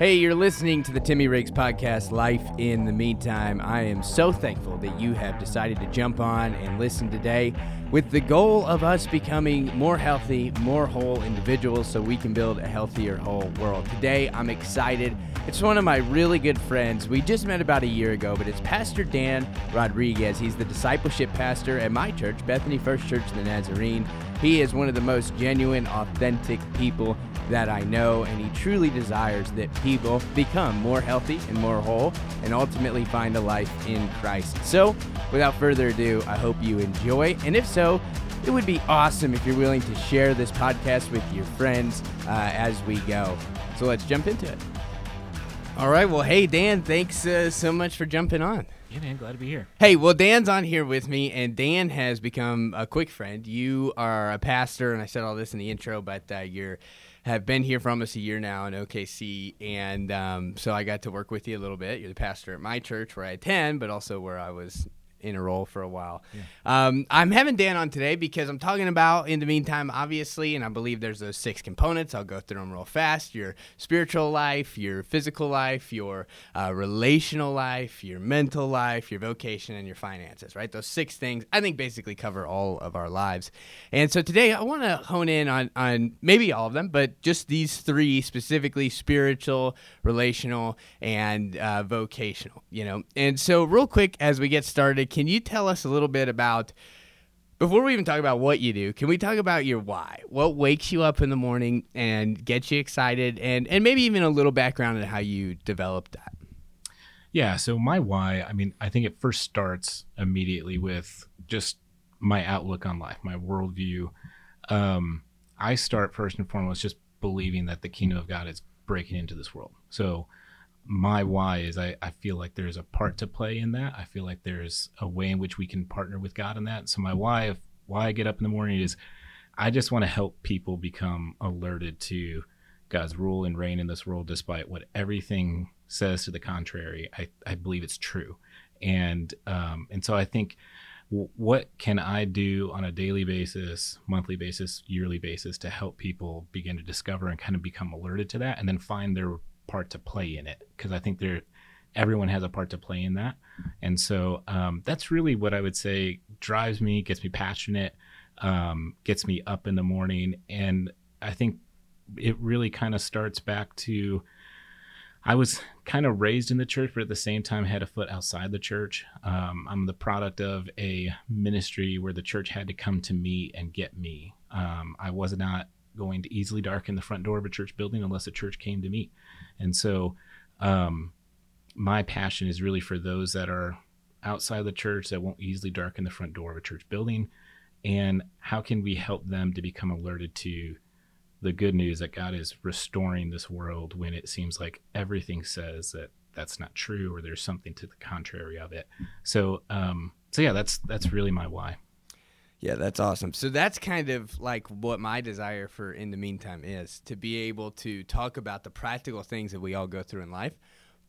Hey, you're listening to the Timmy Riggs podcast, Life in the Meantime. I am so thankful that you have decided to jump on and listen today with the goal of us becoming more healthy, more whole individuals so we can build a healthier whole world. Today, I'm excited. It's one of my really good friends. We just met about a year ago, but it's Pastor Dan Rodriguez. He's the discipleship pastor at my church, Bethany First Church of the Nazarene. He is one of the most genuine, authentic people that I know, and he truly desires that people become more healthy and more whole and ultimately find a life in Christ. So, without further ado, I hope you enjoy. And if so, it would be awesome if you're willing to share this podcast with your friends uh, as we go. So, let's jump into it. All right. Well, hey, Dan, thanks uh, so much for jumping on. Yeah, man, glad to be here. Hey, well, Dan's on here with me, and Dan has become a quick friend. You are a pastor, and I said all this in the intro, but uh, you're have been here for almost a year now in OKC, and um, so I got to work with you a little bit. You're the pastor at my church where I attend, but also where I was in a role for a while. Yeah. Um, I'm having Dan on today because I'm talking about, in the meantime, obviously, and I believe there's those six components. I'll go through them real fast your spiritual life, your physical life, your uh, relational life, your mental life, your vocation, and your finances, right? Those six things, I think, basically cover all of our lives. And so today I want to hone in on, on maybe all of them, but just these three specifically spiritual, relational, and uh, vocational, you know? And so, real quick, as we get started, can you tell us a little bit about before we even talk about what you do, can we talk about your why? What wakes you up in the morning and gets you excited and and maybe even a little background on how you developed that? Yeah, so my why, I mean, I think it first starts immediately with just my outlook on life, my worldview. Um, I start first and foremost just believing that the kingdom of God is breaking into this world. So my why is I, I feel like there's a part to play in that. I feel like there's a way in which we can partner with God in that. So my why of why I get up in the morning is I just want to help people become alerted to God's rule and reign in this world despite what everything says to the contrary. I, I believe it's true. And um, and so I think what can I do on a daily basis, monthly basis, yearly basis to help people begin to discover and kind of become alerted to that and then find their part to play in it because I think there everyone has a part to play in that. And so um, that's really what I would say drives me, gets me passionate, um, gets me up in the morning. And I think it really kind of starts back to I was kind of raised in the church, but at the same time had a foot outside the church. Um, I'm the product of a ministry where the church had to come to me and get me. Um, I was not going to easily darken the front door of a church building unless a church came to me. And so, um, my passion is really for those that are outside the church that won't easily darken the front door of a church building. And how can we help them to become alerted to the good news that God is restoring this world when it seems like everything says that that's not true or there's something to the contrary of it. So, um, so yeah, that's that's really my why. Yeah, that's awesome. So that's kind of like what my desire for in the meantime is to be able to talk about the practical things that we all go through in life,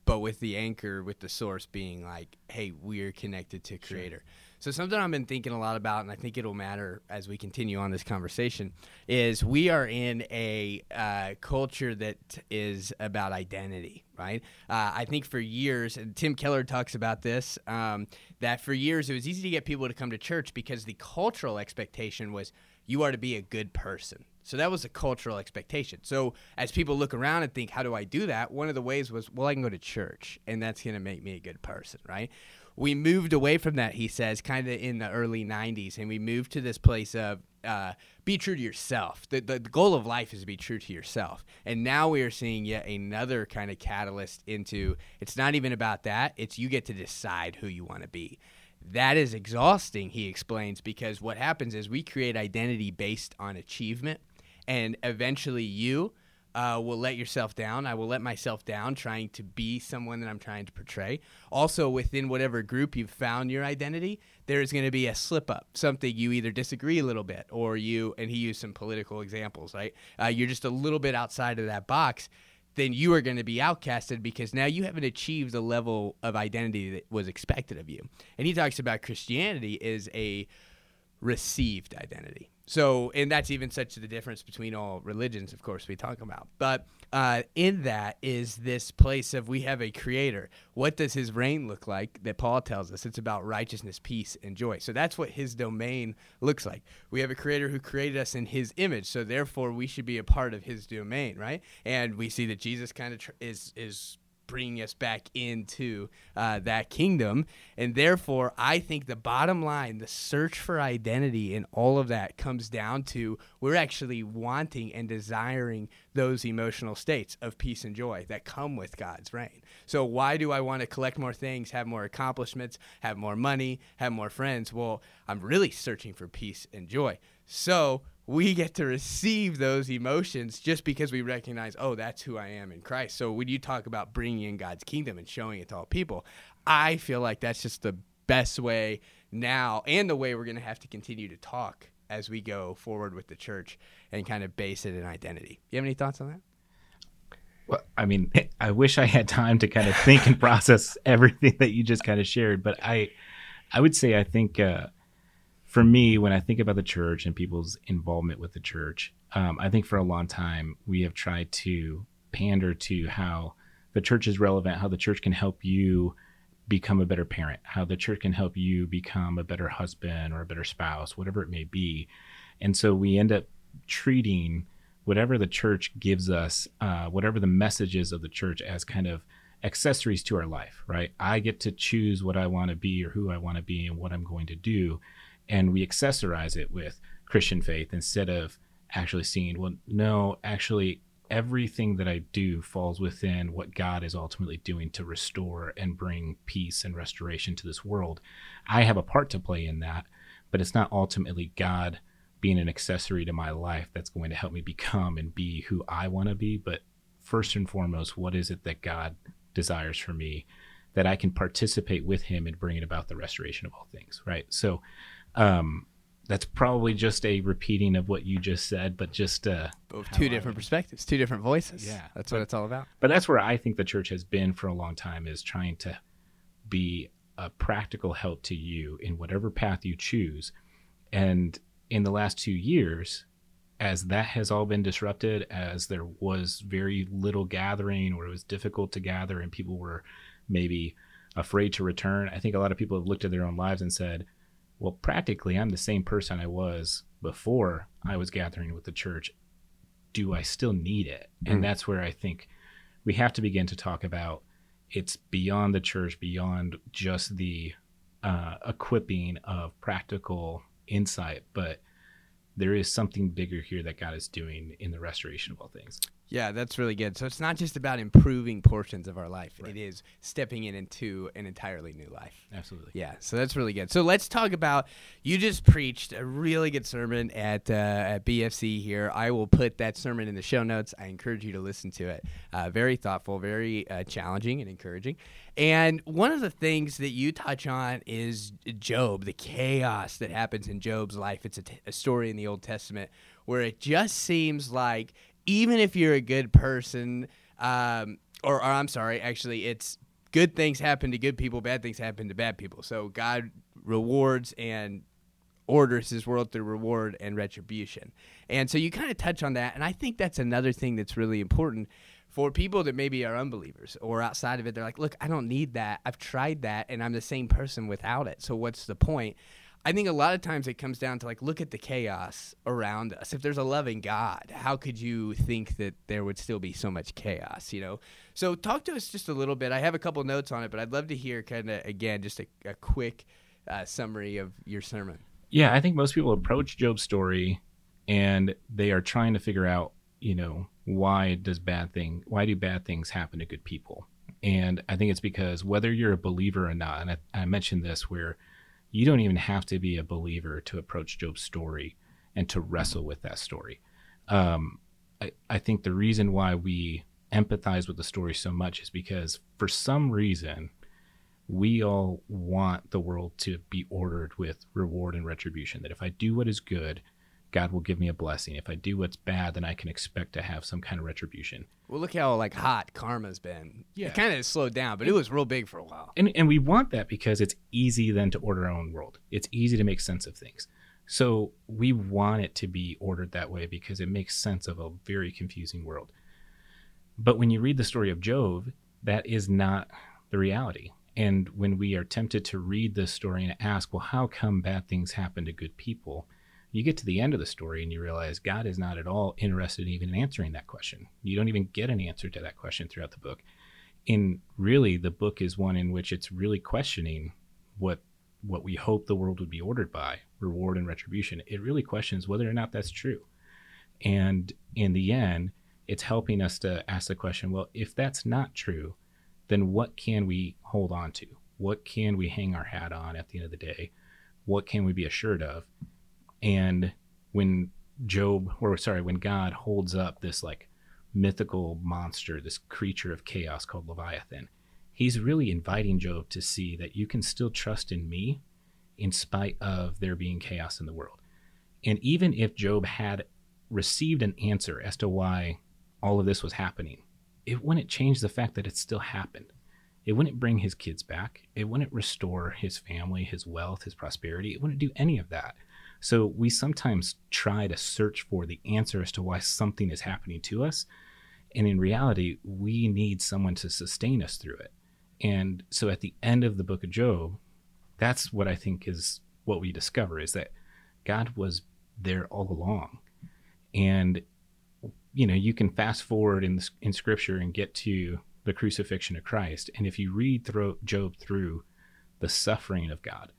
but with the anchor, with the source being like, hey, we're connected to Creator. Sure. So something I've been thinking a lot about, and I think it'll matter as we continue on this conversation, is we are in a uh, culture that is about identity, right? Uh, I think for years, and Tim Keller talks about this, um, that for years it was easy to get people to come to church because the cultural expectation was you are to be a good person. So that was a cultural expectation. So as people look around and think, how do I do that? One of the ways was, well, I can go to church, and that's going to make me a good person, right? we moved away from that, he says, kind of in the early 90s, and we moved to this place of uh, be true to yourself. The, the, the, goal of life is to be true to yourself. And now we are seeing yet another kind of catalyst into it's not even about that, it's you get to decide who you want to be. That is exhausting, he explains, because what happens is we create identity based on achievement, and eventually you uh, will let yourself down. I will let myself down trying to be someone that I'm trying to portray. Also, within whatever group you've found your identity, there is going to be a slip up, something you either disagree a little bit, or you, and he used some political examples, right? Uh, you're just a little bit outside of that box. Then you are going to be outcasted because now you haven't achieved the level of identity that was expected of you. And he talks about Christianity is a received identity. So, and that's even such the difference between all religions, of course, we talk about. But uh, in that is this place of we have a creator. What does his reign look like that Paul tells us? It's about righteousness, peace, and joy. So that's what his domain looks like. We have a creator who created us in his image. So therefore, we should be a part of his domain, right? And we see that Jesus kind of tr- is is bringing us back into uh, that kingdom. And therefore, I think the bottom line, the search for identity and all of that comes down to we're actually wanting and desiring those emotional states of peace and joy that come with God's reign. So, why do I want to collect more things, have more accomplishments, have more money, have more friends? Well, I'm really searching for peace and joy. So, we get to receive those emotions just because we recognize, oh, that's who I am in Christ. So when you talk about bringing in God's kingdom and showing it to all people, I feel like that's just the best way now and the way we're going to have to continue to talk as we go forward with the church and kind of base it in identity. You have any thoughts on that? Well, I mean, I wish I had time to kind of think and process everything that you just kind of shared, but I, I would say I think uh, for me, when I think about the church and people's involvement with the church, um, I think for a long time we have tried to pander to how the church is relevant, how the church can help you become a better parent, how the church can help you become a better husband or a better spouse, whatever it may be. And so we end up treating whatever the church gives us, uh, whatever the messages of the church, as kind of accessories to our life, right? I get to choose what I want to be or who I want to be and what I'm going to do and we accessorize it with Christian faith instead of actually seeing, well, no, actually, everything that I do falls within what God is ultimately doing to restore and bring peace and restoration to this world. I have a part to play in that, but it's not ultimately God being an accessory to my life that's going to help me become and be who I want to be. But first and foremost, what is it that God desires for me that I can participate with Him in bringing about the restoration of all things, right? So, um, that's probably just a repeating of what you just said, but just uh, two different perspectives, two different voices. Yeah, that's what it's all about. But that's where I think the church has been for a long time is trying to be a practical help to you in whatever path you choose. And in the last two years, as that has all been disrupted, as there was very little gathering or it was difficult to gather and people were maybe afraid to return, I think a lot of people have looked at their own lives and said, well, practically, I'm the same person I was before I was gathering with the church. Do I still need it? And mm. that's where I think we have to begin to talk about it's beyond the church, beyond just the uh, equipping of practical insight, but there is something bigger here that God is doing in the restoration of all things. Yeah, that's really good. So it's not just about improving portions of our life. Right. It is stepping in into an entirely new life. Absolutely. Yeah, so that's really good. So let's talk about you just preached a really good sermon at uh, at BFC here. I will put that sermon in the show notes. I encourage you to listen to it. Uh, very thoughtful, very uh, challenging and encouraging. And one of the things that you touch on is Job, the chaos that happens in Job's life. It's a, t- a story in the Old Testament where it just seems like even if you're a good person, um, or, or I'm sorry, actually, it's good things happen to good people, bad things happen to bad people. So God rewards and orders his world through reward and retribution. And so you kind of touch on that. And I think that's another thing that's really important for people that maybe are unbelievers or outside of it. They're like, look, I don't need that. I've tried that and I'm the same person without it. So what's the point? I think a lot of times it comes down to like, look at the chaos around us. If there's a loving God, how could you think that there would still be so much chaos, you know? So talk to us just a little bit. I have a couple notes on it, but I'd love to hear kind of, again, just a, a quick uh, summary of your sermon. Yeah, I think most people approach Job's story and they are trying to figure out, you know, why does bad thing, why do bad things happen to good people? And I think it's because whether you're a believer or not, and I, I mentioned this where – you don't even have to be a believer to approach Job's story and to wrestle with that story. Um, I, I think the reason why we empathize with the story so much is because for some reason we all want the world to be ordered with reward and retribution. That if I do what is good, God will give me a blessing. If I do what's bad, then I can expect to have some kind of retribution. Well, look how like hot karma's been. Yeah, it kind of slowed down, but it was real big for a while. And and we want that because it's easy then to order our own world. It's easy to make sense of things. So we want it to be ordered that way because it makes sense of a very confusing world. but when you read the story of Job, that is not the reality. And when we are tempted to read this story and ask, well, how come bad things happen to good people? You get to the end of the story and you realize God is not at all interested even in answering that question. You don't even get an answer to that question throughout the book. And really, the book is one in which it's really questioning what what we hope the world would be ordered by reward and retribution. It really questions whether or not that's true. And in the end, it's helping us to ask the question well, if that's not true, then what can we hold on to? What can we hang our hat on at the end of the day? What can we be assured of? And when Job, or sorry, when God holds up this like mythical monster, this creature of chaos called Leviathan, he's really inviting Job to see that you can still trust in me in spite of there being chaos in the world. And even if Job had received an answer as to why all of this was happening, it wouldn't change the fact that it still happened. It wouldn't bring his kids back. It wouldn't restore his family, his wealth, his prosperity. It wouldn't do any of that. So we sometimes try to search for the answer as to why something is happening to us. And in reality, we need someone to sustain us through it. And so at the end of the book of Job, that's what I think is what we discover is that God was there all along. And you know, you can fast forward in in scripture and get to the crucifixion of Christ. And if you read through Job through the suffering of God,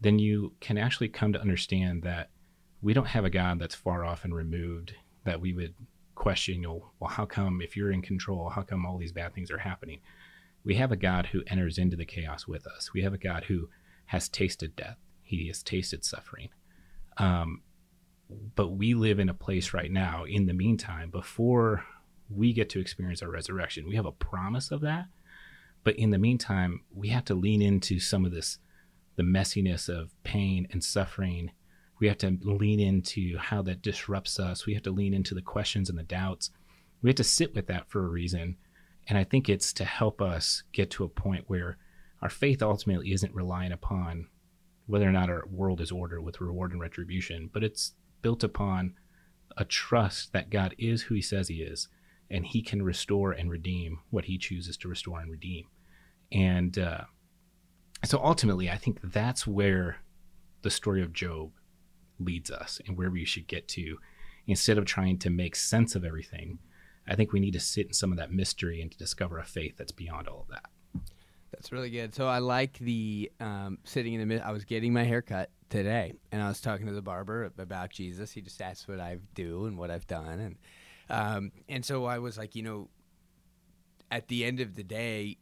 then you can actually come to understand that we don't have a God that's far off and removed that we would question, you know, well, how come if you're in control, how come all these bad things are happening? We have a God who enters into the chaos with us. We have a God who has tasted death. He has tasted suffering. Um, but we live in a place right now in the meantime before we get to experience our resurrection we have a promise of that but in the meantime we have to lean into some of this the messiness of pain and suffering. We have to lean into how that disrupts us. We have to lean into the questions and the doubts. We have to sit with that for a reason. And i think it's to help us get to a point where our faith ultimately isn't relying upon whether or not our world is ordered with reward and retribution but it's built upon a trust that God is who he says he is and he can restore and redeem what he chooses to restore and redeem. And uh, so ultimately, I think that's where the story of Job leads us and where we should get to instead of trying to make sense of everything. I think we need to sit in some of that mystery and to discover a faith that's beyond all of that. That's really good. So I like the um, sitting in the middle. I was getting my hair cut today, and I was talking to the barber about Jesus. He just asked what I do and what I've done, and um, and so I was like, you know, at the end of the day,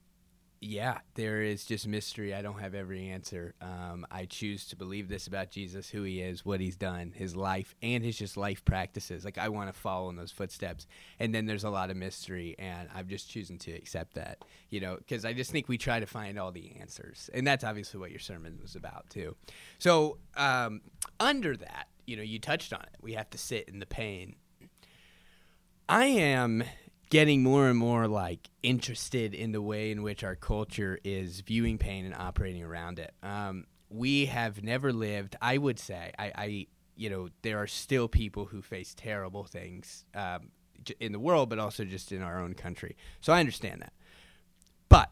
yeah, there is just mystery. I don't have every answer. Um, I choose to believe this about Jesus, who he is, what he's done, his life, and his just life practices. Like I want to follow in those footsteps. And then there's a lot of mystery, and I'm just choosing to accept that, you know, because I just think we try to find all the answers, and that's obviously what your sermon was about too. So um, under that, you know, you touched on it. We have to sit in the pain. I am getting more and more like interested in the way in which our culture is viewing pain and operating around it. Um, we have never lived, I would say, I, I, you know, there are still people who face terrible things um, in the world, but also just in our own country. So I understand that. But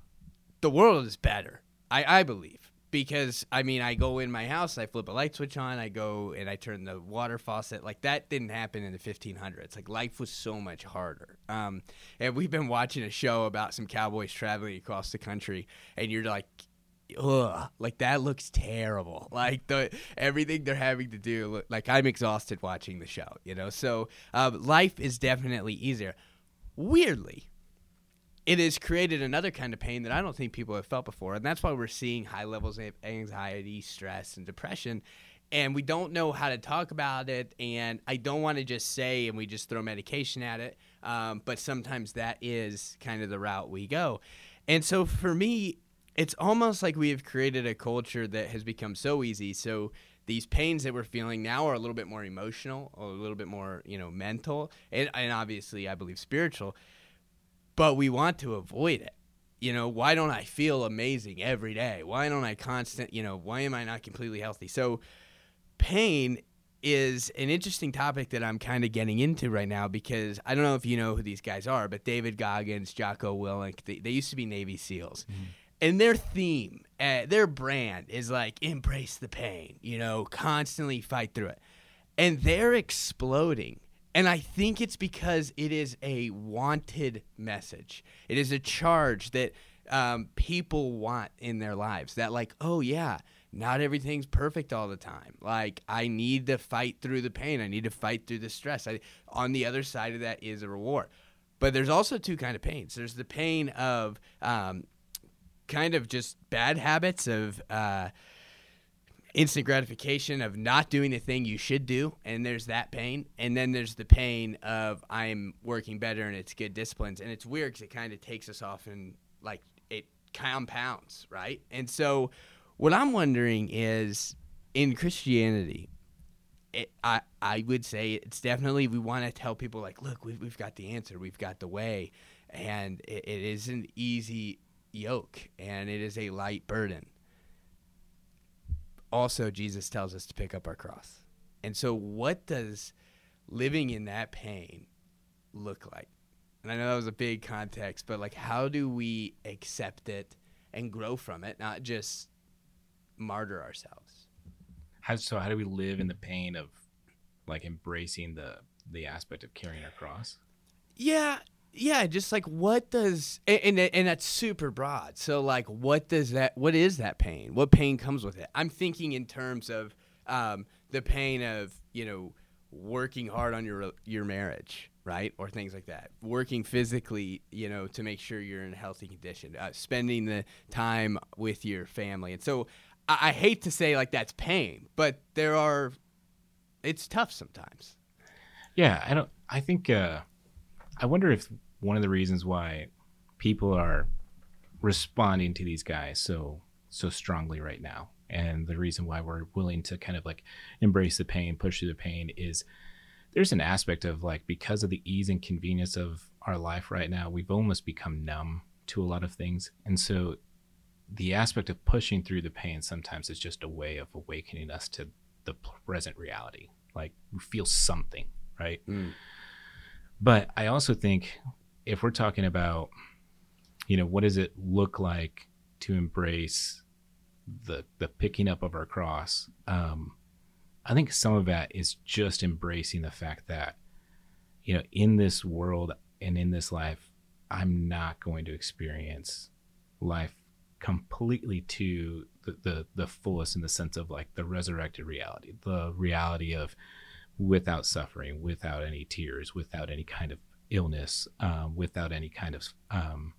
the world is better, I, I believe because I mean, I go in my house, I flip a light switch on, I go and I turn the water faucet. Like that didn't happen in the 1500s. Like life was so much harder. Um, and we've been watching a show about some cowboys traveling across the country, and you're like, ugh, like that looks terrible. Like the everything they're having to do. Like I'm exhausted watching the show. You know, so um, life is definitely easier. Weirdly, it has created another kind of pain that I don't think people have felt before. And that's why we're seeing high levels of anxiety, stress, and depression. And we don't know how to talk about it. And I don't want to just say and we just throw medication at it. Um, but sometimes that is kind of the route we go. And so for me, it's almost like we have created a culture that has become so easy. So these pains that we're feeling now are a little bit more emotional, a little bit more, you know, mental, and, and obviously, I believe spiritual but we want to avoid it. You know, why don't I feel amazing every day? Why don't I constant, you know, why am I not completely healthy? So pain is an interesting topic that I'm kind of getting into right now because I don't know if you know who these guys are, but David Goggins, Jocko Willink, they, they used to be Navy SEALs. Mm-hmm. And their theme, uh, their brand is like embrace the pain, you know, constantly fight through it. And they're exploding. And I think it's because it is a wanted message. It is a charge that um, people want in their lives. That, like, oh, yeah, not everything's perfect all the time. Like I need to fight through the pain. I need to fight through the stress. I, on the other side of that is a reward. But there's also two kind of pains. There's the pain of um, kind of just bad habits of uh, instant gratification of not doing the thing you should do, and there's that pain. And then there's the pain of I'm working better and it's good disciplines. And it's weird because it kind of takes us off and like it compounds, right? And so what I'm wondering is in Christianity, it, I I would say it's definitely we want to tell people like, look, we've we've got the answer, we've got the way, and it, it is an easy yoke and it is a light burden. Also, Jesus tells us to pick up our cross, and so what does living in that pain look like? And I know that was a big context, but like, how do we accept it and grow from it, not just martyr ourselves. How so? How do we live in the pain of like embracing the the aspect of carrying our cross? Yeah, yeah. Just like what does and, and and that's super broad. So like, what does that? What is that pain? What pain comes with it? I'm thinking in terms of um, the pain of you know working hard on your your marriage right or things like that working physically you know to make sure you're in a healthy condition uh, spending the time with your family and so I, I hate to say like that's pain, but there are. It's tough sometimes. Yeah, I don't. I think. Uh, I wonder if one of the reasons why people are responding to these guys so so strongly right now and the reason why we're willing to kind of like embrace the pain push through the pain is there's an aspect of like because of the ease and convenience of our life right now we've almost become numb to a lot of things and so the aspect of pushing through the pain sometimes is just a way of awakening us to the present reality. Like we feel something, right? Mm. But I also think if we're talking about, you know, what does it look like to embrace the the picking up of our cross? Um, I think some of that is just embracing the fact that, you know, in this world and in this life, I'm not going to experience life completely to the, the, the fullest in the sense of like the resurrected reality, the reality of without suffering, without any tears, without any kind of illness, um, without any kind of um,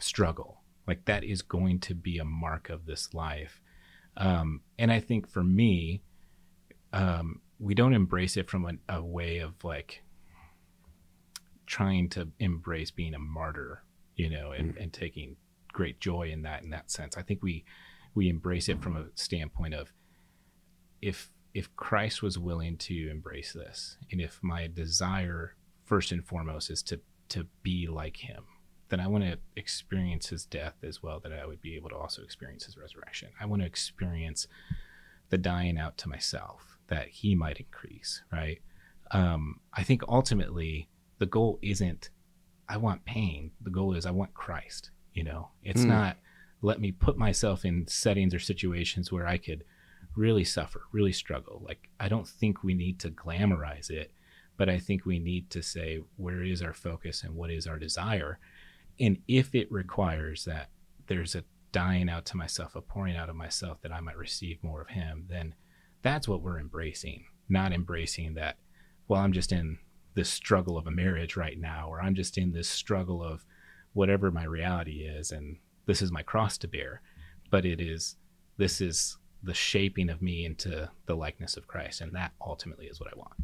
struggle. Like that is going to be a mark of this life. Um, and I think for me, um, we don't embrace it from a, a way of like trying to embrace being a martyr, you know, and, mm. and taking great joy in that in that sense. I think we we embrace it from a standpoint of if if Christ was willing to embrace this, and if my desire first and foremost is to to be like Him, then I want to experience His death as well. That I would be able to also experience His resurrection. I want to experience the dying out to myself that He might increase. Right. Um, I think ultimately the goal isn't I want pain. The goal is I want Christ. You know, it's mm. not let me put myself in settings or situations where I could really suffer, really struggle. Like, I don't think we need to glamorize it, but I think we need to say, where is our focus and what is our desire? And if it requires that there's a dying out to myself, a pouring out of myself that I might receive more of Him, then that's what we're embracing, not embracing that, well, I'm just in this struggle of a marriage right now, or I'm just in this struggle of whatever my reality is and this is my cross to bear but it is this is the shaping of me into the likeness of Christ and that ultimately is what I want.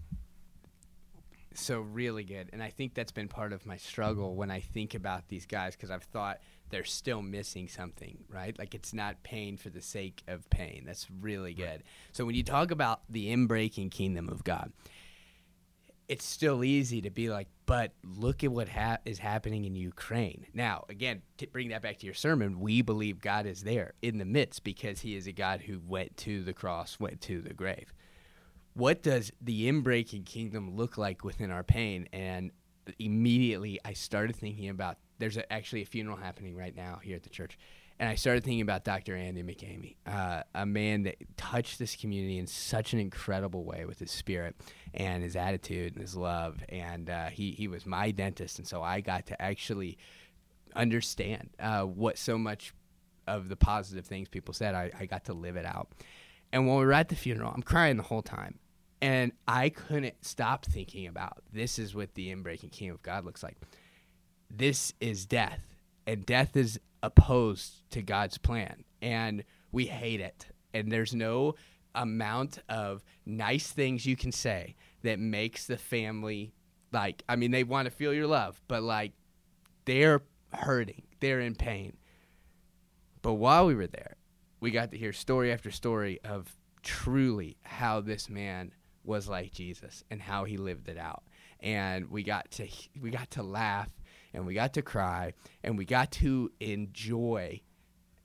So really good. And I think that's been part of my struggle when I think about these guys because I've thought they're still missing something right? Like it's not pain for the sake of pain. That's really good. So when you talk about the inbreaking kingdom of God it's still easy to be like, but look at what ha- is happening in Ukraine. Now, again, to bring that back to your sermon, we believe God is there in the midst because he is a God who went to the cross, went to the grave. what does the inbreaking kingdom look like within our pain? And immediately I started thinking about there's a, actually a funeral happening right now here at the church. And I started thinking about Dr. Andy McCamey, uh, a man that touched this community in such an incredible way with his spirit and his attitude and his love. And uh, he, he was my dentist. And so I got to actually understand uh, what so much of the positive things people said. I, I got to live it out. And when we were at the funeral, I'm crying the whole time. And I couldn't stop thinking about this is what the inbreaking king of God looks like. This is death, and death is opposed to God's plan, and we hate it. And there's no amount of nice things you can say that makes the family like, I mean, they want to feel your love, but like they're hurting, they're in pain. But while we were there, we got to hear story after story of truly how this man was like Jesus and how he lived it out. And we got to we got to laugh and we got to cry and we got to enjoy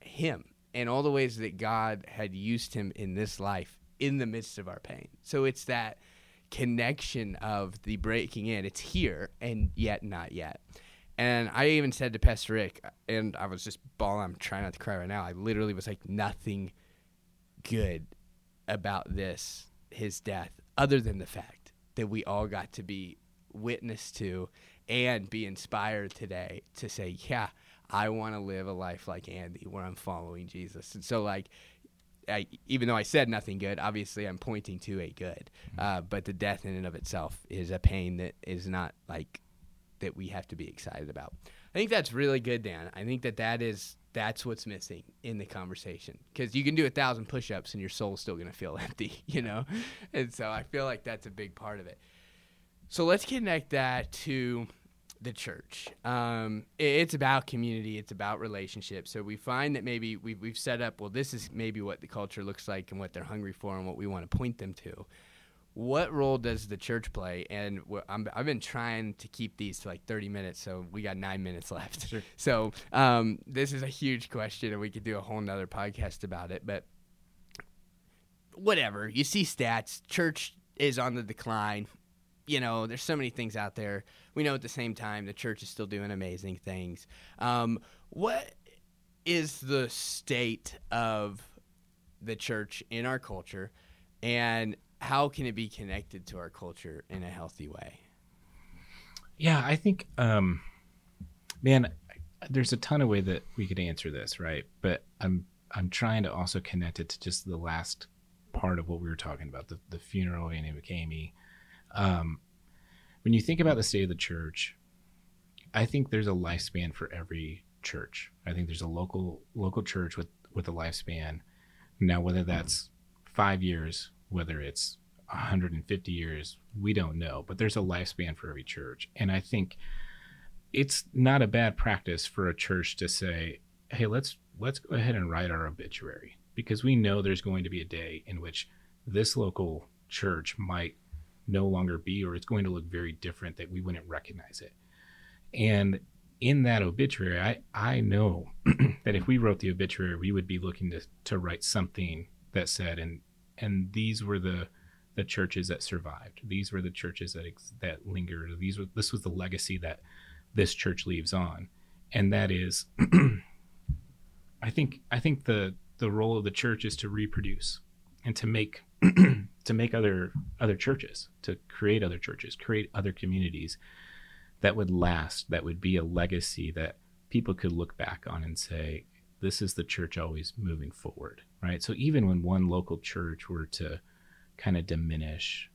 him and all the ways that God had used him in this life in the midst of our pain. So it's that connection of the breaking in. It's here and yet not yet. And I even said to Pastor Rick, and I was just bawling. I'm trying not to cry right now. I literally was like, nothing good about this, his death, other than the fact that we all got to be witness to and be inspired today to say, yeah, I want to live a life like Andy where I'm following Jesus. And so, like, I, even though I said nothing good, obviously I'm pointing to a good. Mm-hmm. Uh, but the death in and of itself is a pain that is not like that we have to be excited about. I think that's really good, Dan. I think that that is that's what's missing in the conversation because you can do a thousand push-ups and your soul's still going to feel empty you know and so i feel like that's a big part of it so let's connect that to the church um, it's about community it's about relationships so we find that maybe we've, we've set up well this is maybe what the culture looks like and what they're hungry for and what we want to point them to what role does the church play? And i have been trying to keep these to like 30 minutes, so we got nine minutes left. Sure. So um, this is a huge question, and we could do a whole nother podcast about it. But whatever, you see stats, church is on the decline. You know, there's so many things out there. We know at the same time the church is still doing amazing things. Um, what is the state of the church in our culture? And how can it be connected to our culture in a healthy way? Yeah, I think, um, man, there's a ton of way that we could answer this, right? But I'm I'm trying to also connect it to just the last part of what we were talking about, the, the funeral and McCamey. Um, when you think about the state of the church, I think there's a lifespan for every church. I think there's a local local church with with a lifespan. Now, whether that's five years, whether it's 150 years, we don't know, but there's a lifespan for every church. And I think it's not a bad practice for a church to say, "Hey, let's let's go ahead and write our obituary." Because we know there's going to be a day in which this local church might no longer be or it's going to look very different that we wouldn't recognize it. And in that obituary, I, I know that if we wrote the obituary, we would be looking to, to write something that said, and and these were the the churches that survived. These were the churches that that lingered. These were this was the legacy that this church leaves on, and that is, I think I think the the role of the church is to reproduce and to make to make other other churches, to create other churches, create other communities that would last, that would be a legacy that people could look back on and say, this is the church always moving forward, right? So even when one local church were to kind of diminish,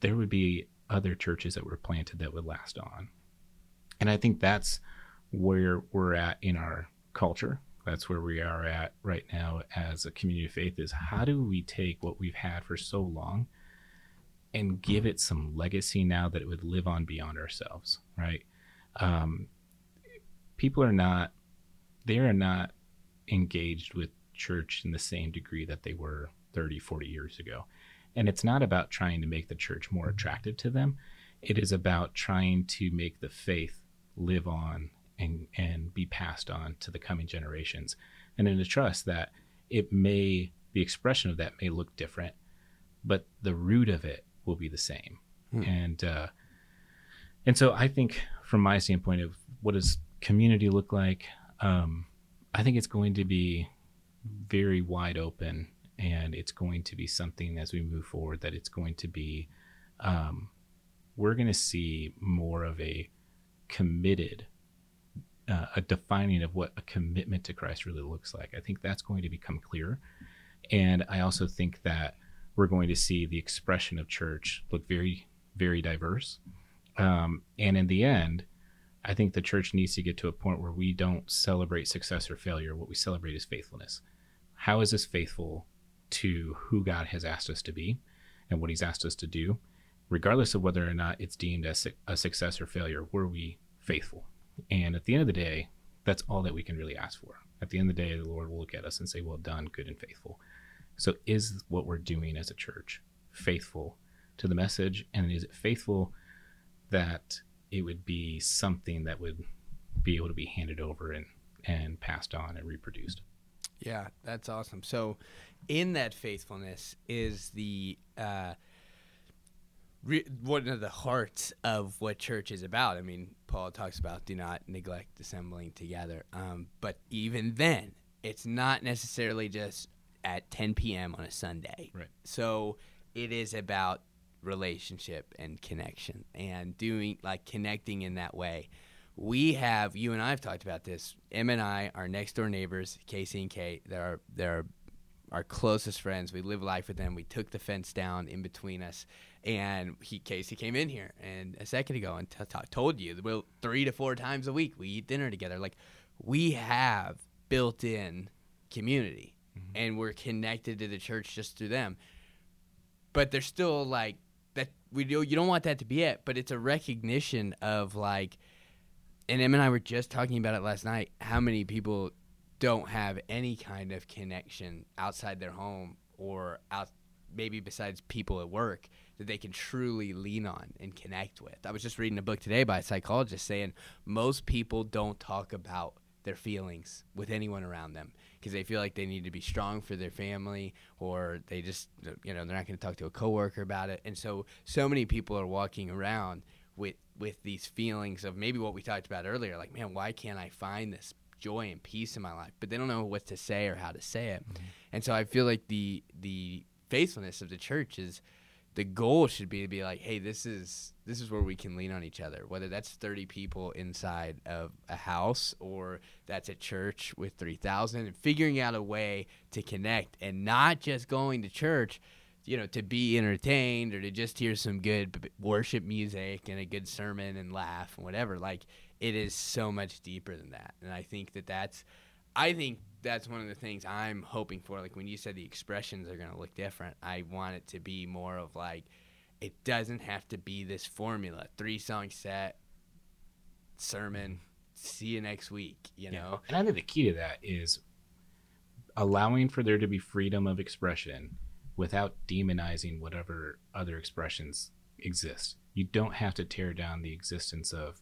there would be other churches that were planted that would last on. And I think that's where we're at in our culture. That's where we are at right now as a community of faith is how do we take what we've had for so long and give it some legacy now that it would live on beyond ourselves, right? Um, people are not, they are not engaged with church in the same degree that they were 30, 40 years ago. And it's not about trying to make the church more attractive to them. It is about trying to make the faith live on and, and be passed on to the coming generations. And in to trust that it may, the expression of that may look different, but the root of it will be the same. Hmm. And uh, and so I think from my standpoint of what does community look like, um, I think it's going to be very wide open, and it's going to be something as we move forward that it's going to be. Um, we're going to see more of a committed uh, a defining of what a commitment to Christ really looks like. I think that's going to become clearer. And I also think that we're going to see the expression of church look very, very diverse. Um, and in the end, I think the church needs to get to a point where we don't celebrate success or failure. What we celebrate is faithfulness. How is this faithful to who God has asked us to be and what He's asked us to do? Regardless of whether or not it's deemed as a success or failure, were we faithful? And at the end of the day, that's all that we can really ask for. At the end of the day, the Lord will look at us and say, Well done, good and faithful. So, is what we're doing as a church faithful to the message? And is it faithful that it would be something that would be able to be handed over and, and passed on and reproduced? Yeah, that's awesome. So, in that faithfulness is the uh, re- one of the hearts of what church is about. I mean, Paul talks about do not neglect assembling together. Um, but even then, it's not necessarily just at 10 p.m. on a Sunday. Right. So it is about relationship and connection and doing like connecting in that way. We have you and I have talked about this. M and I, our next door neighbors, Casey and Kate, they're they're our closest friends. We live life with them. We took the fence down in between us, and he Casey came in here and a second ago and t- t- told you we'll three to four times a week we eat dinner together. Like we have built in community, mm-hmm. and we're connected to the church just through them. But there's still like that we do. You don't want that to be it, but it's a recognition of like. And Em and I were just talking about it last night. How many people don't have any kind of connection outside their home or out maybe besides people at work that they can truly lean on and connect with. I was just reading a book today by a psychologist saying most people don't talk about their feelings with anyone around them because they feel like they need to be strong for their family or they just you know they're not going to talk to a coworker about it. And so so many people are walking around with with these feelings of maybe what we talked about earlier like man why can't I find this joy and peace in my life but they don't know what to say or how to say it. Mm-hmm. And so I feel like the the faithfulness of the church is the goal should be to be like, hey, this is this is where we can lean on each other. Whether that's 30 people inside of a house or that's a church with 3,000, and figuring out a way to connect and not just going to church, you know, to be entertained or to just hear some good worship music and a good sermon and laugh and whatever. Like it is so much deeper than that, and I think that that's, I think that's one of the things I'm hoping for. Like when you said the expressions are going to look different, I want it to be more of like, it doesn't have to be this formula three song set, sermon, see you next week, you yeah. know? And I think the key to that is allowing for there to be freedom of expression without demonizing whatever other expressions exist. You don't have to tear down the existence of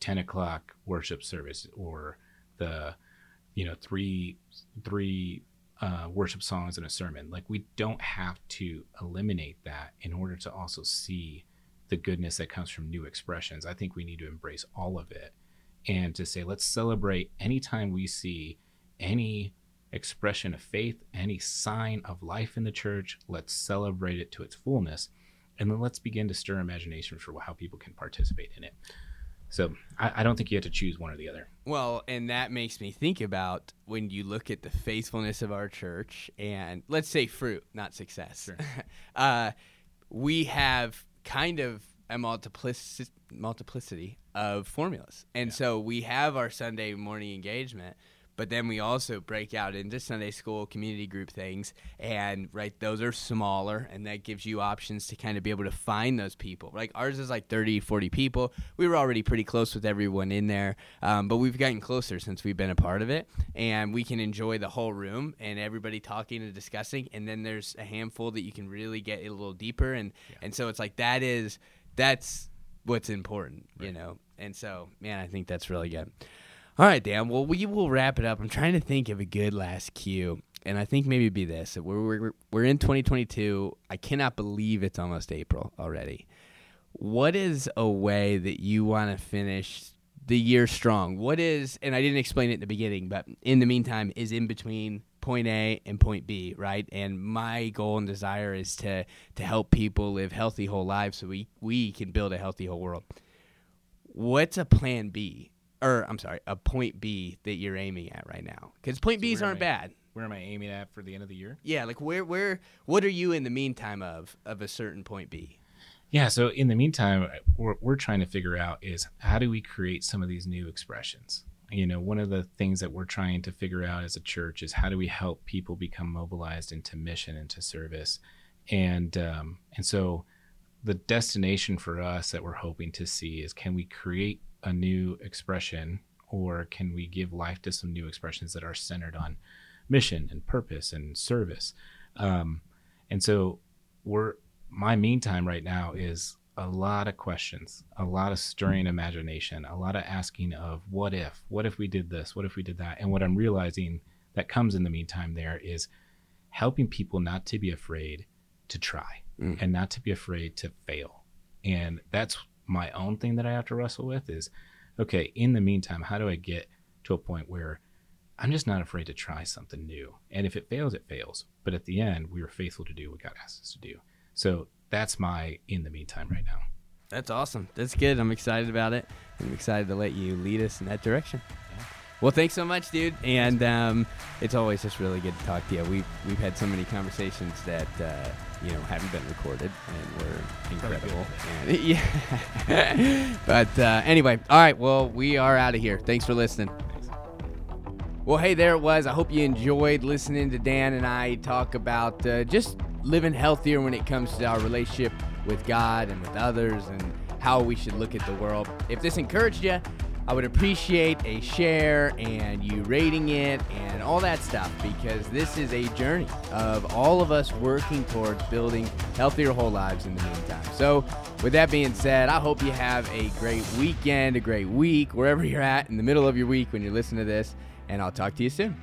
10 o'clock worship service or the you know three three uh, worship songs and a sermon. Like we don't have to eliminate that in order to also see the goodness that comes from new expressions. I think we need to embrace all of it and to say let's celebrate anytime we see any expression of faith, any sign of life in the church, let's celebrate it to its fullness. And then let's begin to stir imagination for how people can participate in it. So I, I, don't think you have to choose one or the other. Well, and that makes me think about when you look at the faithfulness of our church and let's say fruit, not success. Sure. uh, we have kind of a multiplicity, multiplicity of formulas. And yeah. so we have our Sunday morning engagement – but then we also break out into Sunday school community group things, and right, those are smaller, and that gives you options to kind of be able to find those people. Like ours is like 30, 40 people. We were already pretty close with everyone in there, um, but we've gotten closer since we've been a part of it, and we can enjoy the whole room and everybody talking and discussing. And then there's a handful that you can really get a little deeper, and yeah. and so it's like that is that's what's important, right. you know. And so, man, I think that's really good. All right, Dan. Well, we will wrap it up. I'm trying to think of a good last cue. and I think maybe it'd be this: we're we're we're in 2022. I cannot believe it's almost April already. What is a way that you want to finish the year strong? What is, and I didn't explain it in the beginning, but in the meantime, is in between point A and point B, right? And my goal and desire is to to help people live healthy whole lives so we we can build a healthy whole world. What's a plan B? Or I'm sorry, a point B that you're aiming at right now? Because point So B's aren't I- bad. Where am I aiming at for the end of the year? Yeah, like where where what are you in the meantime of of a certain point B? Yeah. So in the meantime, what we're trying to figure out is how do we create some of these new expressions? You know, one of the things that we're trying to figure out as a church is how do we help people become mobilized into mission, into service, and um, and so the destination for us that we're hoping to see is can we create a new expression or can we give life to some new expressions that are centered on mission and purpose and service? Um, and so we're my meantime right now is a lot of questions a lot of stirring imagination a lot of asking of what if what if we did this what if we did that? And what i'm realizing that comes in the meantime there is helping people not to be afraid to try Mm. and not to be afraid to fail. And that's my own thing that i have to wrestle with is okay in the meantime how do i get to a point where i'm just not afraid to try something new and if it fails it fails but at the end we were faithful to do what god asked us to do so that's my in the meantime right now That's awesome. That's good. I'm excited about it. I'm excited to let you lead us in that direction. Well, thanks so much, dude. And um, it's always just really good to talk to you. We've we've had so many conversations that uh, you know haven't been recorded, and were incredible. And, yeah. but uh, anyway, all right. Well, we are out of here. Thanks for listening. Well, hey, there it was. I hope you enjoyed listening to Dan and I talk about uh, just living healthier when it comes to our relationship with God and with others and how we should look at the world. If this encouraged you, I would appreciate a share and you rating it and all that stuff because this is a journey of all of us working towards building healthier whole lives in the meantime. So, with that being said, I hope you have a great weekend, a great week, wherever you're at in the middle of your week when you're listening to this, and I'll talk to you soon.